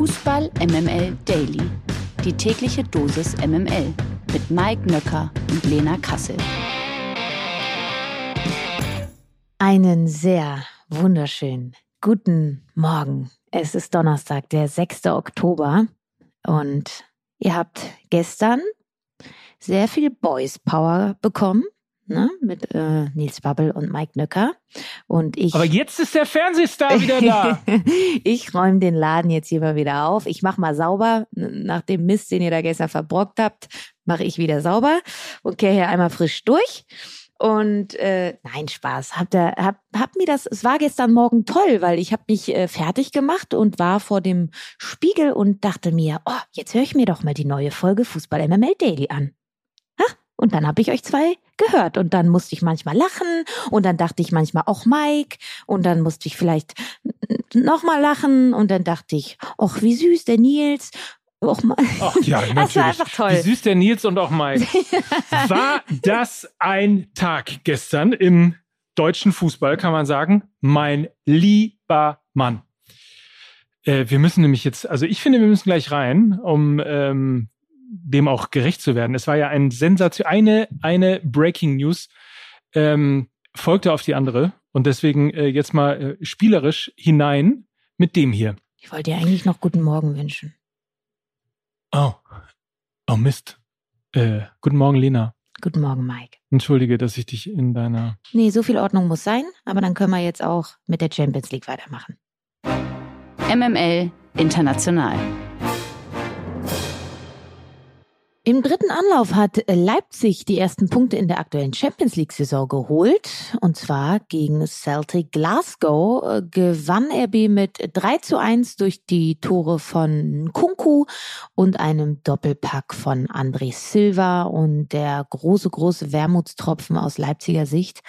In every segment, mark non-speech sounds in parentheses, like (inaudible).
Fußball MML Daily. Die tägliche Dosis MML mit Mike Nöcker und Lena Kassel. Einen sehr wunderschönen guten Morgen. Es ist Donnerstag, der 6. Oktober und ihr habt gestern sehr viel Boys Power bekommen ne, mit äh, Nils Babbel und Mike Nöcker. Und ich. Aber jetzt ist der Fernsehstar wieder da. (laughs) ich räume den Laden jetzt hier mal wieder auf. Ich mache mal sauber. Nach dem Mist, den ihr da gestern verbrockt habt, mache ich wieder sauber und kehre hier einmal frisch durch. Und äh, nein, Spaß. Habt ihr, hab, hab mir das, es war gestern Morgen toll, weil ich habe mich äh, fertig gemacht und war vor dem Spiegel und dachte mir, oh, jetzt höre ich mir doch mal die neue Folge Fußball MML Daily an. Und dann habe ich euch zwei gehört und dann musste ich manchmal lachen und dann dachte ich manchmal auch Mike und dann musste ich vielleicht nochmal lachen und dann dachte ich, ach wie süß der Nils. Och, Ach ja, natürlich. (laughs) Das war einfach toll. Wie süß der Nils und auch Mike. (laughs) War das ein Tag gestern im deutschen Fußball, kann man sagen? Mein lieber Mann. Äh, wir müssen nämlich jetzt, also ich finde, wir müssen gleich rein, um ähm, dem auch gerecht zu werden. Es war ja ein Sensation, eine, eine Breaking News ähm, folgte auf die andere und deswegen äh, jetzt mal äh, spielerisch hinein mit dem hier. Ich wollte dir eigentlich noch guten Morgen wünschen. Oh, oh Mist. Äh, guten Morgen, Lena. Guten Morgen, Mike. Entschuldige, dass ich dich in deiner. Nee, so viel Ordnung muss sein, aber dann können wir jetzt auch mit der Champions League weitermachen. MML International. Im dritten Anlauf hat Leipzig die ersten Punkte in der aktuellen Champions League-Saison geholt. Und zwar gegen Celtic Glasgow äh, gewann RB mit 3 zu 1 durch die Tore von Kunku und einem Doppelpack von André Silva. Und der große, große Wermutstropfen aus Leipziger Sicht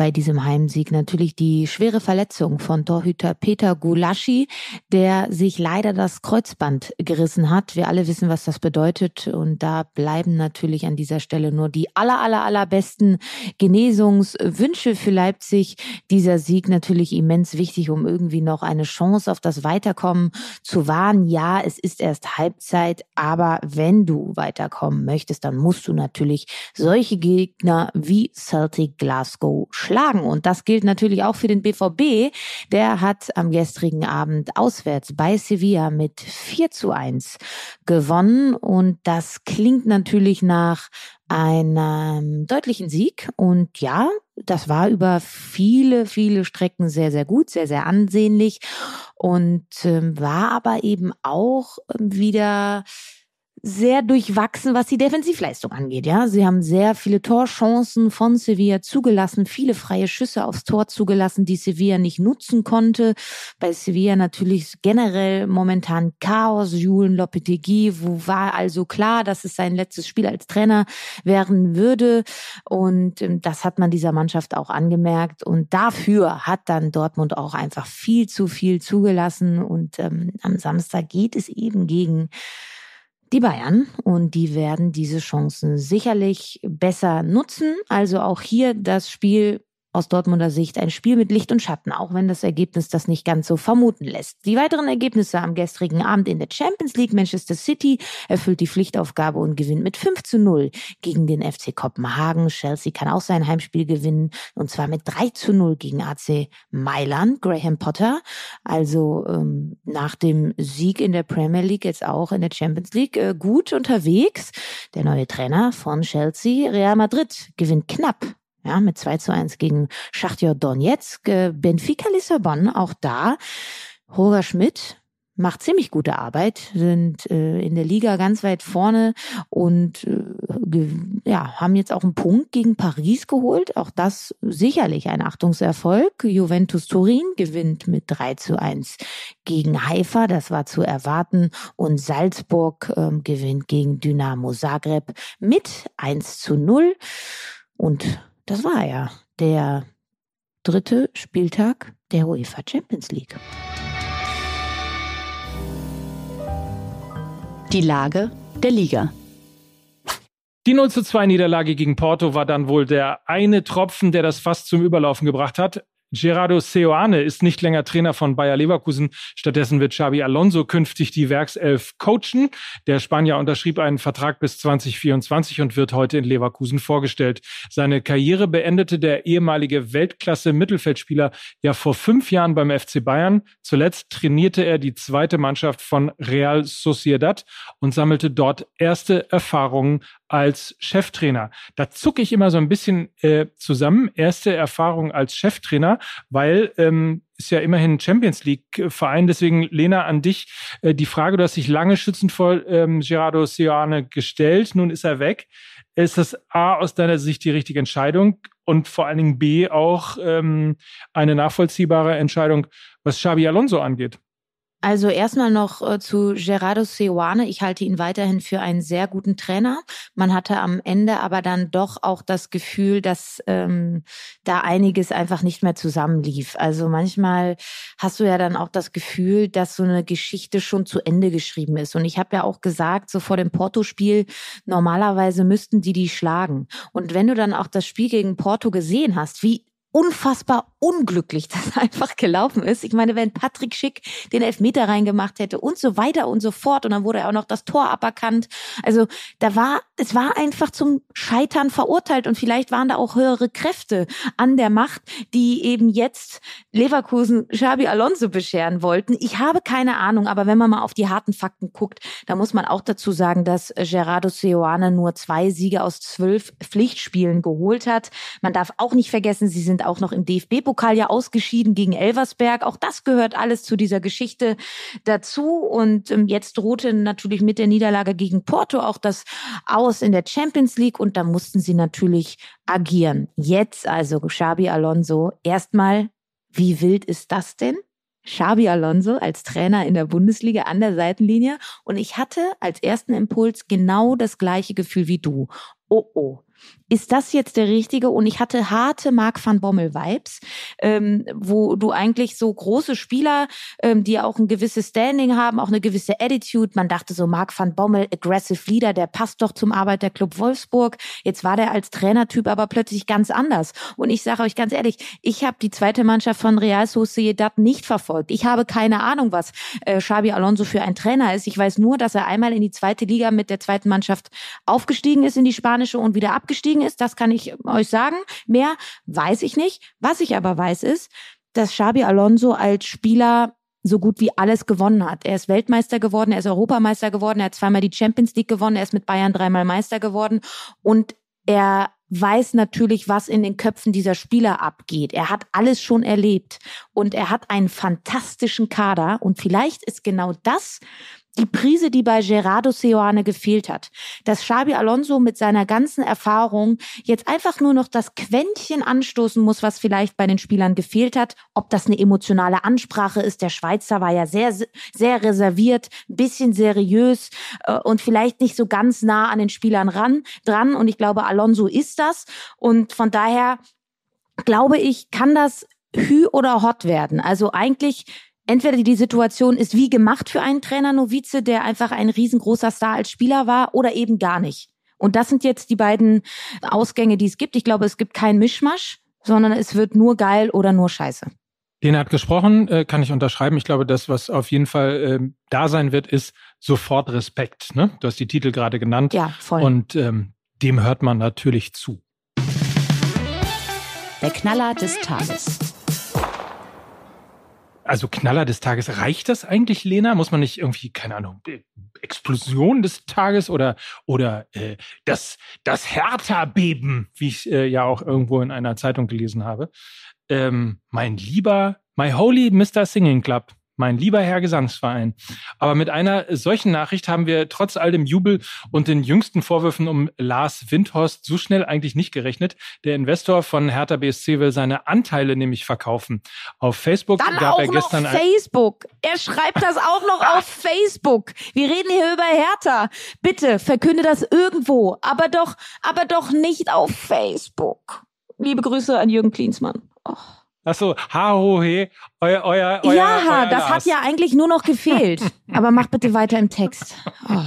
bei diesem Heimsieg natürlich die schwere Verletzung von Torhüter Peter Gulaschi, der sich leider das Kreuzband gerissen hat. Wir alle wissen, was das bedeutet und da bleiben natürlich an dieser Stelle nur die aller, aller, allerbesten Genesungswünsche für Leipzig. Dieser Sieg natürlich immens wichtig, um irgendwie noch eine Chance auf das Weiterkommen zu wahren. Ja, es ist erst Halbzeit, aber wenn du weiterkommen möchtest, dann musst du natürlich solche Gegner wie Celtic Glasgow schlagen. Und das gilt natürlich auch für den BVB. Der hat am gestrigen Abend auswärts bei Sevilla mit 4 zu 1 gewonnen. Und das klingt natürlich nach einem deutlichen Sieg. Und ja, das war über viele, viele Strecken sehr, sehr gut, sehr, sehr ansehnlich und äh, war aber eben auch wieder sehr durchwachsen, was die Defensivleistung angeht. Ja, sie haben sehr viele Torchancen von Sevilla zugelassen, viele freie Schüsse aufs Tor zugelassen, die Sevilla nicht nutzen konnte. Bei Sevilla natürlich generell momentan Chaos. Julen Lopetegui, wo war also klar, dass es sein letztes Spiel als Trainer werden würde. Und ähm, das hat man dieser Mannschaft auch angemerkt. Und dafür hat dann Dortmund auch einfach viel zu viel zugelassen. Und ähm, am Samstag geht es eben gegen die Bayern und die werden diese Chancen sicherlich besser nutzen. Also auch hier das Spiel aus Dortmunder Sicht ein Spiel mit Licht und Schatten, auch wenn das Ergebnis das nicht ganz so vermuten lässt. Die weiteren Ergebnisse am gestrigen Abend in der Champions League. Manchester City erfüllt die Pflichtaufgabe und gewinnt mit 5 zu 0 gegen den FC Kopenhagen. Chelsea kann auch sein Heimspiel gewinnen und zwar mit 3 zu 0 gegen AC Mailand. Graham Potter, also ähm, nach dem Sieg in der Premier League jetzt auch in der Champions League äh, gut unterwegs. Der neue Trainer von Chelsea, Real Madrid, gewinnt knapp ja, mit 2 zu 1 gegen Schachtjör Donetsk. Äh, Benfica Lissabon, auch da. Roger Schmidt macht ziemlich gute Arbeit, sind äh, in der Liga ganz weit vorne und äh, ja, haben jetzt auch einen Punkt gegen Paris geholt. Auch das sicherlich ein Achtungserfolg. Juventus Turin gewinnt mit 3 zu 1 gegen Haifa, das war zu erwarten. Und Salzburg äh, gewinnt gegen Dynamo Zagreb mit 1 zu 0. Und das war ja der dritte Spieltag der UEFA Champions League. Die Lage der Liga. Die 0 zu 2 Niederlage gegen Porto war dann wohl der eine Tropfen, der das fast zum Überlaufen gebracht hat. Gerardo Seoane ist nicht länger Trainer von Bayer Leverkusen. Stattdessen wird Xabi Alonso künftig die Werkself coachen. Der Spanier unterschrieb einen Vertrag bis 2024 und wird heute in Leverkusen vorgestellt. Seine Karriere beendete der ehemalige Weltklasse-Mittelfeldspieler ja vor fünf Jahren beim FC Bayern. Zuletzt trainierte er die zweite Mannschaft von Real Sociedad und sammelte dort erste Erfahrungen als Cheftrainer. Da zucke ich immer so ein bisschen äh, zusammen. Erste Erfahrung als Cheftrainer, weil ähm, ist ja immerhin Champions League-Verein. Deswegen, Lena, an dich äh, die Frage, du hast dich lange schützend vor ähm, Gerardo Seoane gestellt. Nun ist er weg. Ist das A aus deiner Sicht die richtige Entscheidung und vor allen Dingen B auch ähm, eine nachvollziehbare Entscheidung, was Xabi Alonso angeht? Also erstmal noch äh, zu Gerardo Seoane. Ich halte ihn weiterhin für einen sehr guten Trainer. Man hatte am Ende aber dann doch auch das Gefühl, dass ähm, da einiges einfach nicht mehr zusammenlief. Also manchmal hast du ja dann auch das Gefühl, dass so eine Geschichte schon zu Ende geschrieben ist. Und ich habe ja auch gesagt, so vor dem Porto-Spiel, normalerweise müssten die die schlagen. Und wenn du dann auch das Spiel gegen Porto gesehen hast, wie unfassbar unglücklich (laughs) das einfach gelaufen ist. Ich meine, wenn Patrick Schick den Elfmeter reingemacht hätte und so weiter und so fort und dann wurde auch noch das Tor aberkannt. Also da war, es war einfach zum Scheitern verurteilt und vielleicht waren da auch höhere Kräfte an der Macht, die eben jetzt Leverkusen Xabi Alonso bescheren wollten. Ich habe keine Ahnung, aber wenn man mal auf die harten Fakten guckt, da muss man auch dazu sagen, dass Gerardo Seoane nur zwei Siege aus zwölf Pflichtspielen geholt hat. Man darf auch nicht vergessen, sie sind auch noch im DFB-Pokal ja ausgeschieden gegen Elversberg. Auch das gehört alles zu dieser Geschichte dazu. Und ähm, jetzt drohte natürlich mit der Niederlage gegen Porto auch das Aus in der Champions League. Und da mussten sie natürlich agieren. Jetzt also Xabi Alonso. Erstmal, wie wild ist das denn? Xabi Alonso als Trainer in der Bundesliga an der Seitenlinie und ich hatte als ersten Impuls genau das gleiche Gefühl wie du. Oh oh, ist das jetzt der richtige? Und ich hatte harte Mark van Bommel Vibes, ähm, wo du eigentlich so große Spieler, ähm, die auch ein gewisses Standing haben, auch eine gewisse Attitude. Man dachte so, Mark van Bommel, aggressive Leader, der passt doch zum Arbeiterclub Wolfsburg. Jetzt war der als Trainertyp aber plötzlich ganz anders. Und ich sage euch ganz ehrlich, ich habe die zweite Mannschaft von Real Sociedad nicht verfolgt. Ich habe keine Ahnung, was äh, Xabi Alonso für ein Trainer ist. Ich weiß nur, dass er einmal in die zweite Liga mit der zweiten Mannschaft aufgestiegen ist in die spanische und wieder abgestiegen abgestiegen ist, das kann ich euch sagen. Mehr weiß ich nicht. Was ich aber weiß ist, dass Xabi Alonso als Spieler so gut wie alles gewonnen hat. Er ist Weltmeister geworden, er ist Europameister geworden, er hat zweimal die Champions League gewonnen, er ist mit Bayern dreimal Meister geworden und er weiß natürlich, was in den Köpfen dieser Spieler abgeht. Er hat alles schon erlebt und er hat einen fantastischen Kader und vielleicht ist genau das die Prise, die bei Gerardo Seoane gefehlt hat. Dass Xabi Alonso mit seiner ganzen Erfahrung jetzt einfach nur noch das Quäntchen anstoßen muss, was vielleicht bei den Spielern gefehlt hat. Ob das eine emotionale Ansprache ist. Der Schweizer war ja sehr, sehr reserviert, bisschen seriös äh, und vielleicht nicht so ganz nah an den Spielern ran, dran. Und ich glaube, Alonso ist das. Und von daher glaube ich, kann das Hü oder Hot werden. Also eigentlich entweder die Situation ist wie gemacht für einen Trainer Novize, der einfach ein riesengroßer Star als Spieler war, oder eben gar nicht. Und das sind jetzt die beiden Ausgänge, die es gibt. Ich glaube, es gibt keinen Mischmasch, sondern es wird nur geil oder nur scheiße. Lena hat gesprochen, äh, kann ich unterschreiben. Ich glaube, das, was auf jeden Fall äh, da sein wird, ist sofort Respekt. Ne? Du hast die Titel gerade genannt. Ja, voll. Und ähm, dem hört man natürlich zu. Der Knaller des Tages also Knaller des Tages, reicht das eigentlich, Lena? Muss man nicht irgendwie, keine Ahnung, äh, Explosion des Tages oder, oder äh, das, das Hertha-Beben, wie ich äh, ja auch irgendwo in einer Zeitung gelesen habe. Ähm, mein lieber, my holy Mr. Singing Club mein lieber Herr Gesangsverein. Aber mit einer solchen Nachricht haben wir trotz all dem Jubel und den jüngsten Vorwürfen um Lars Windhorst so schnell eigentlich nicht gerechnet. Der Investor von Hertha BSC will seine Anteile nämlich verkaufen. Auf Facebook Dann gab er gestern noch Facebook. Er schreibt das auch noch auf (laughs) Facebook. Wir reden hier über Hertha. Bitte verkünde das irgendwo, aber doch, aber doch nicht auf Facebook. Liebe Grüße an Jürgen Klinsmann. Oh. Achso, ha, ho, he, euer, euer, euer Ja, euer das Lars. hat ja eigentlich nur noch gefehlt. (laughs) Aber mach bitte weiter im Text. Oh.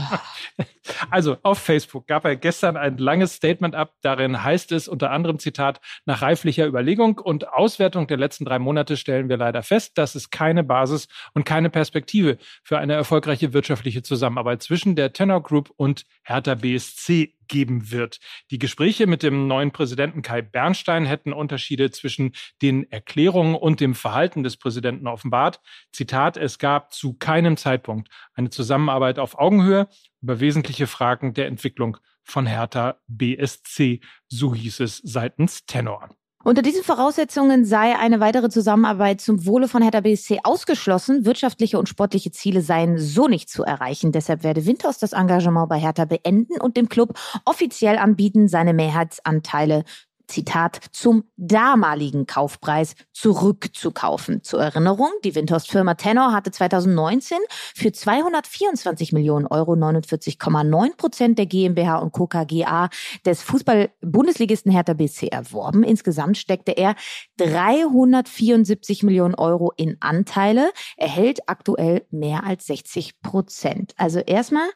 Also auf Facebook gab er gestern ein langes Statement ab. Darin heißt es unter anderem Zitat, nach reiflicher Überlegung und Auswertung der letzten drei Monate stellen wir leider fest, dass es keine Basis und keine Perspektive für eine erfolgreiche wirtschaftliche Zusammenarbeit zwischen der Tenor Group und Hertha BSC geben wird. Die Gespräche mit dem neuen Präsidenten Kai Bernstein hätten Unterschiede zwischen den Erklärungen und dem Verhalten des Präsidenten offenbart. Zitat, es gab zu keinem Zeitpunkt eine Zusammenarbeit auf Augenhöhe über wesentliche Fragen der Entwicklung von Hertha BSC, so hieß es seitens Tenor. Unter diesen Voraussetzungen sei eine weitere Zusammenarbeit zum Wohle von Hertha BSC ausgeschlossen. Wirtschaftliche und sportliche Ziele seien so nicht zu erreichen. Deshalb werde Winters das Engagement bei Hertha beenden und dem Club offiziell anbieten, seine Mehrheitsanteile Zitat, zum damaligen Kaufpreis zurückzukaufen. Zur Erinnerung, die Windhorst-Firma Tenor hatte 2019 für 224 Millionen Euro 49,9 Prozent der GmbH und Co. KGA des Fußball-Bundesligisten Hertha BC erworben. Insgesamt steckte er 374 Millionen Euro in Anteile, erhält aktuell mehr als 60 Prozent. Also erstmal,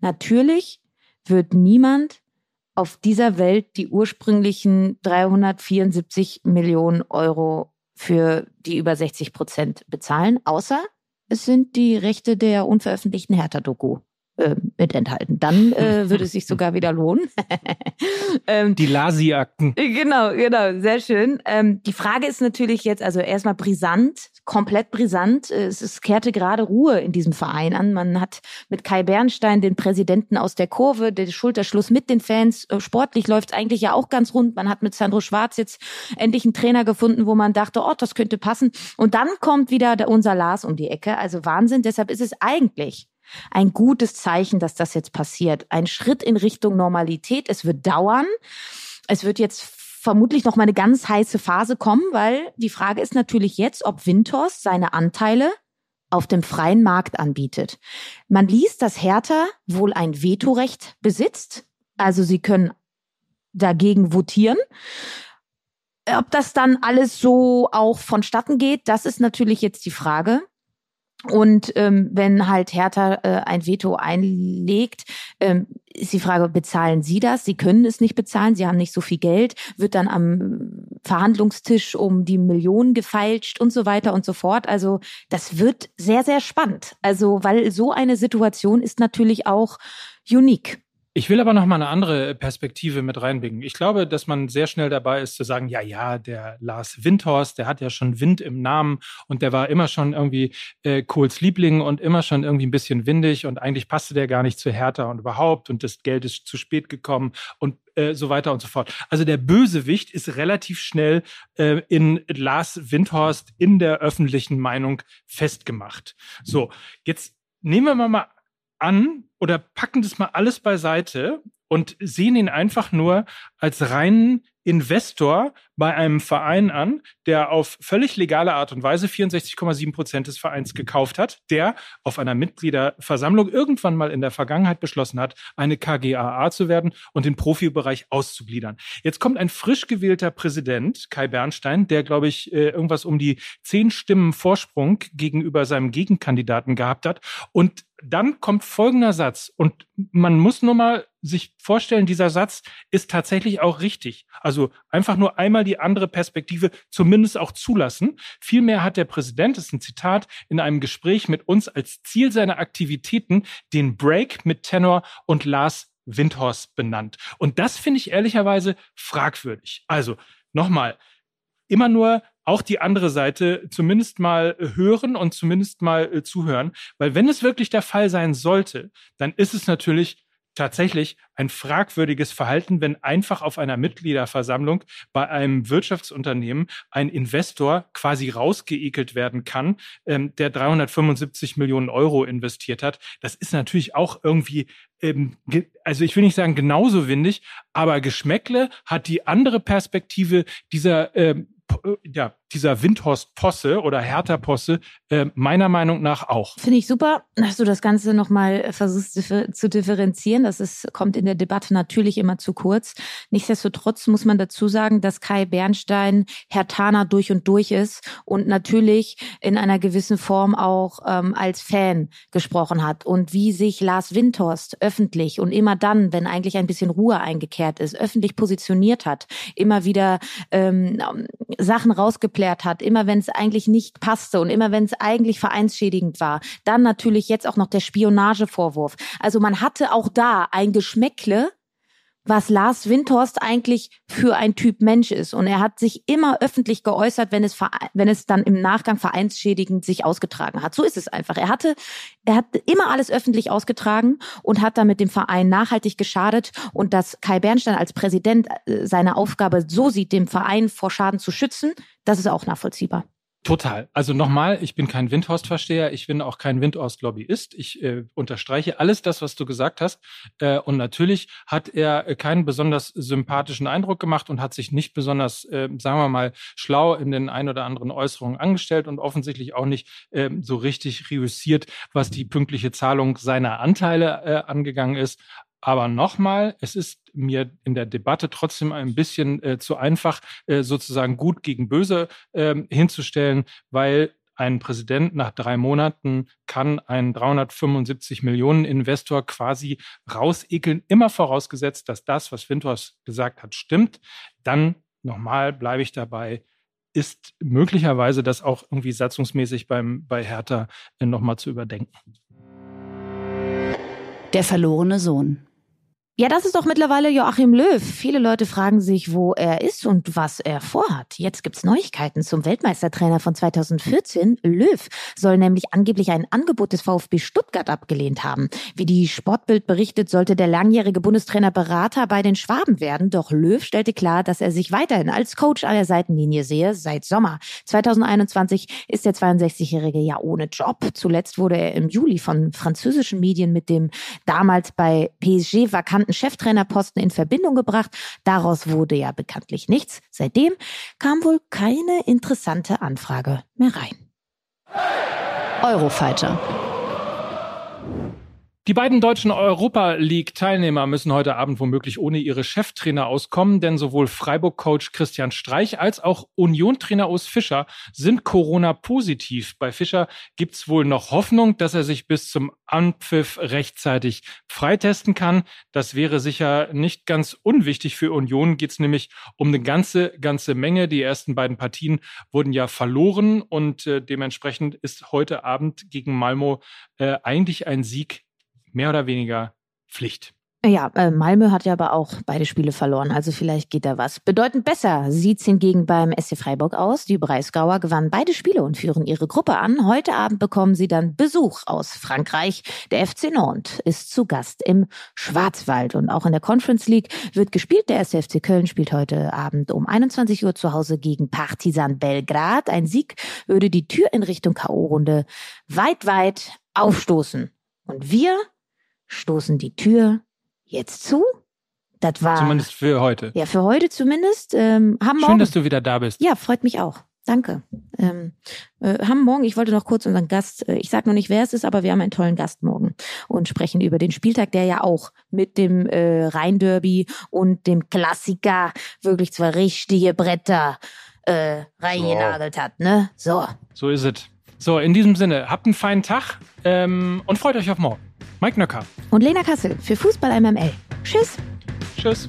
natürlich wird niemand auf dieser Welt die ursprünglichen 374 Millionen Euro für die über 60 Prozent bezahlen, außer es sind die Rechte der unveröffentlichten Hertha-Doku äh, mit enthalten. Dann äh, würde es sich sogar (laughs) wieder lohnen. (laughs) ähm, die Lasi-Akten. Genau, genau, sehr schön. Ähm, die Frage ist natürlich jetzt, also erstmal brisant, komplett brisant. Es, es kehrte gerade Ruhe in diesem Verein an. Man hat mit Kai Bernstein den Präsidenten aus der Kurve, der Schulterschluss mit den Fans. Äh, sportlich läuft es eigentlich ja auch ganz rund. Man hat mit Sandro Schwarz jetzt endlich einen Trainer gefunden, wo man dachte, oh, das könnte passen. Und dann kommt wieder der, unser Lars um die Ecke. Also Wahnsinn. Deshalb ist es eigentlich ein gutes Zeichen, dass das jetzt passiert. Ein Schritt in Richtung Normalität. Es wird dauern. Es wird jetzt vermutlich noch mal eine ganz heiße Phase kommen, weil die Frage ist natürlich jetzt, ob Winters seine Anteile auf dem freien Markt anbietet. Man liest, dass Hertha wohl ein Vetorecht besitzt. Also sie können dagegen votieren. Ob das dann alles so auch vonstatten geht, das ist natürlich jetzt die Frage. Und ähm, wenn halt Hertha äh, ein Veto einlegt, ähm, ist die Frage, bezahlen Sie das? Sie können es nicht bezahlen, Sie haben nicht so viel Geld, wird dann am Verhandlungstisch um die Millionen gefeilscht und so weiter und so fort. Also das wird sehr, sehr spannend. Also weil so eine Situation ist natürlich auch unique. Ich will aber noch mal eine andere Perspektive mit reinbringen. Ich glaube, dass man sehr schnell dabei ist zu sagen, ja, ja, der Lars Windhorst, der hat ja schon Wind im Namen und der war immer schon irgendwie äh, Kohls Liebling und immer schon irgendwie ein bisschen windig und eigentlich passte der gar nicht zu Hertha und überhaupt und das Geld ist zu spät gekommen und äh, so weiter und so fort. Also der Bösewicht ist relativ schnell äh, in Lars Windhorst in der öffentlichen Meinung festgemacht. So, jetzt nehmen wir mal an oder packen das mal alles beiseite und sehen ihn einfach nur als reinen Investor bei einem Verein an, der auf völlig legale Art und Weise 64,7 Prozent des Vereins gekauft hat, der auf einer Mitgliederversammlung irgendwann mal in der Vergangenheit beschlossen hat, eine KGAA zu werden und den Profibereich auszugliedern. Jetzt kommt ein frisch gewählter Präsident, Kai Bernstein, der, glaube ich, äh, irgendwas um die zehn Stimmen Vorsprung gegenüber seinem Gegenkandidaten gehabt hat. Und dann kommt folgender Satz. Und man muss nur mal sich vorstellen, dieser Satz ist tatsächlich auch richtig. Also einfach nur einmal die andere Perspektive zumindest auch zulassen. Vielmehr hat der Präsident, das ist ein Zitat, in einem Gespräch mit uns als Ziel seiner Aktivitäten den Break mit Tenor und Lars Windhorst benannt. Und das finde ich ehrlicherweise fragwürdig. Also nochmal, immer nur auch die andere Seite zumindest mal hören und zumindest mal äh, zuhören, weil wenn es wirklich der Fall sein sollte, dann ist es natürlich tatsächlich ein fragwürdiges Verhalten, wenn einfach auf einer Mitgliederversammlung bei einem Wirtschaftsunternehmen ein Investor quasi rausgeekelt werden kann, ähm, der 375 Millionen Euro investiert hat. Das ist natürlich auch irgendwie, ähm, also ich will nicht sagen genauso windig, aber Geschmäckle hat die andere Perspektive dieser ähm, ja, dieser Windhorst-Posse oder Hertha-Posse äh, meiner Meinung nach auch. Finde ich super, dass du das Ganze nochmal versuchst zu differenzieren. Das ist, kommt in der Debatte natürlich immer zu kurz. Nichtsdestotrotz muss man dazu sagen, dass Kai Bernstein Herr Tana durch und durch ist und natürlich in einer gewissen Form auch ähm, als Fan gesprochen hat. Und wie sich Lars Windhorst öffentlich und immer dann, wenn eigentlich ein bisschen Ruhe eingekehrt ist, öffentlich positioniert hat, immer wieder ähm, Sachen rausgeplärt hat, immer wenn es eigentlich nicht passte und immer wenn es eigentlich vereinsschädigend war. Dann natürlich jetzt auch noch der Spionagevorwurf. Also man hatte auch da ein Geschmäckle, was Lars Windhorst eigentlich für ein Typ Mensch ist. Und er hat sich immer öffentlich geäußert, wenn es, wenn es dann im Nachgang vereinsschädigend sich ausgetragen hat. So ist es einfach. Er hatte, er hat immer alles öffentlich ausgetragen und hat damit dem Verein nachhaltig geschadet. Und dass Kai Bernstein als Präsident äh, seine Aufgabe so sieht, dem Verein vor Schaden zu schützen, das ist auch nachvollziehbar. Total. Also nochmal, ich bin kein Windhorst-Versteher, ich bin auch kein Windhorst-Lobbyist. Ich äh, unterstreiche alles das, was du gesagt hast. Äh, und natürlich hat er keinen besonders sympathischen Eindruck gemacht und hat sich nicht besonders, äh, sagen wir mal, schlau in den ein oder anderen Äußerungen angestellt und offensichtlich auch nicht äh, so richtig reüssiert, was die pünktliche Zahlung seiner Anteile äh, angegangen ist. Aber nochmal, es ist mir in der Debatte trotzdem ein bisschen äh, zu einfach, äh, sozusagen gut gegen böse äh, hinzustellen, weil ein Präsident nach drei Monaten kann einen 375 Millionen Investor quasi rausekeln, immer vorausgesetzt, dass das, was Winters gesagt hat, stimmt. Dann nochmal bleibe ich dabei, ist möglicherweise das auch irgendwie satzungsmäßig beim, bei Hertha äh, nochmal zu überdenken. Der verlorene Sohn. Ja, das ist doch mittlerweile Joachim Löw. Viele Leute fragen sich, wo er ist und was er vorhat. Jetzt gibt's Neuigkeiten zum Weltmeistertrainer von 2014. Löw soll nämlich angeblich ein Angebot des VfB Stuttgart abgelehnt haben. Wie die Sportbild berichtet, sollte der langjährige Bundestrainer Berater bei den Schwaben werden. Doch Löw stellte klar, dass er sich weiterhin als Coach an der Seitenlinie sehe seit Sommer. 2021 ist der 62-Jährige ja ohne Job. Zuletzt wurde er im Juli von französischen Medien mit dem damals bei PSG vakanten Cheftrainerposten in Verbindung gebracht. Daraus wurde ja bekanntlich nichts. Seitdem kam wohl keine interessante Anfrage mehr rein. Eurofighter. Die beiden deutschen Europa League-Teilnehmer müssen heute Abend womöglich ohne ihre Cheftrainer auskommen, denn sowohl Freiburg-Coach Christian Streich als auch Union-Trainer Urs Fischer sind Corona-positiv. Bei Fischer gibt's wohl noch Hoffnung, dass er sich bis zum Anpfiff rechtzeitig freitesten kann. Das wäre sicher nicht ganz unwichtig. Für Union geht's nämlich um eine ganze, ganze Menge. Die ersten beiden Partien wurden ja verloren und äh, dementsprechend ist heute Abend gegen Malmo äh, eigentlich ein Sieg mehr oder weniger Pflicht. Ja, äh, Malmö hat ja aber auch beide Spiele verloren, also vielleicht geht da was. Bedeutend besser sieht's hingegen beim SC Freiburg aus. Die Breisgauer gewannen beide Spiele und führen ihre Gruppe an. Heute Abend bekommen sie dann Besuch aus Frankreich. Der FC Nantes ist zu Gast im Schwarzwald und auch in der Conference League wird gespielt. Der SFC Köln spielt heute Abend um 21 Uhr zu Hause gegen Partizan Belgrad. Ein Sieg würde die Tür in Richtung K.O.-Runde weit, weit aufstoßen. Und wir stoßen die Tür jetzt zu. Das war. Zumindest für heute. Ja, für heute zumindest. Ähm, haben Schön, morgen, dass du wieder da bist. Ja, freut mich auch. Danke. Ähm, äh, haben morgen, ich wollte noch kurz unseren Gast, äh, ich sage noch nicht, wer es ist, aber wir haben einen tollen Gast morgen und sprechen über den Spieltag, der ja auch mit dem äh, Rhein-Derby und dem Klassiker wirklich zwei richtige Bretter äh, reingenagelt so. hat. Ne? So. So ist es. So, in diesem Sinne, habt einen feinen Tag ähm, und freut euch auf morgen. Mike Nöcker. Und Lena Kassel für Fußball MML. Tschüss. Tschüss.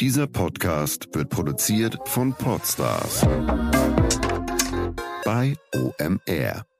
Dieser Podcast wird produziert von Podstars bei OMR.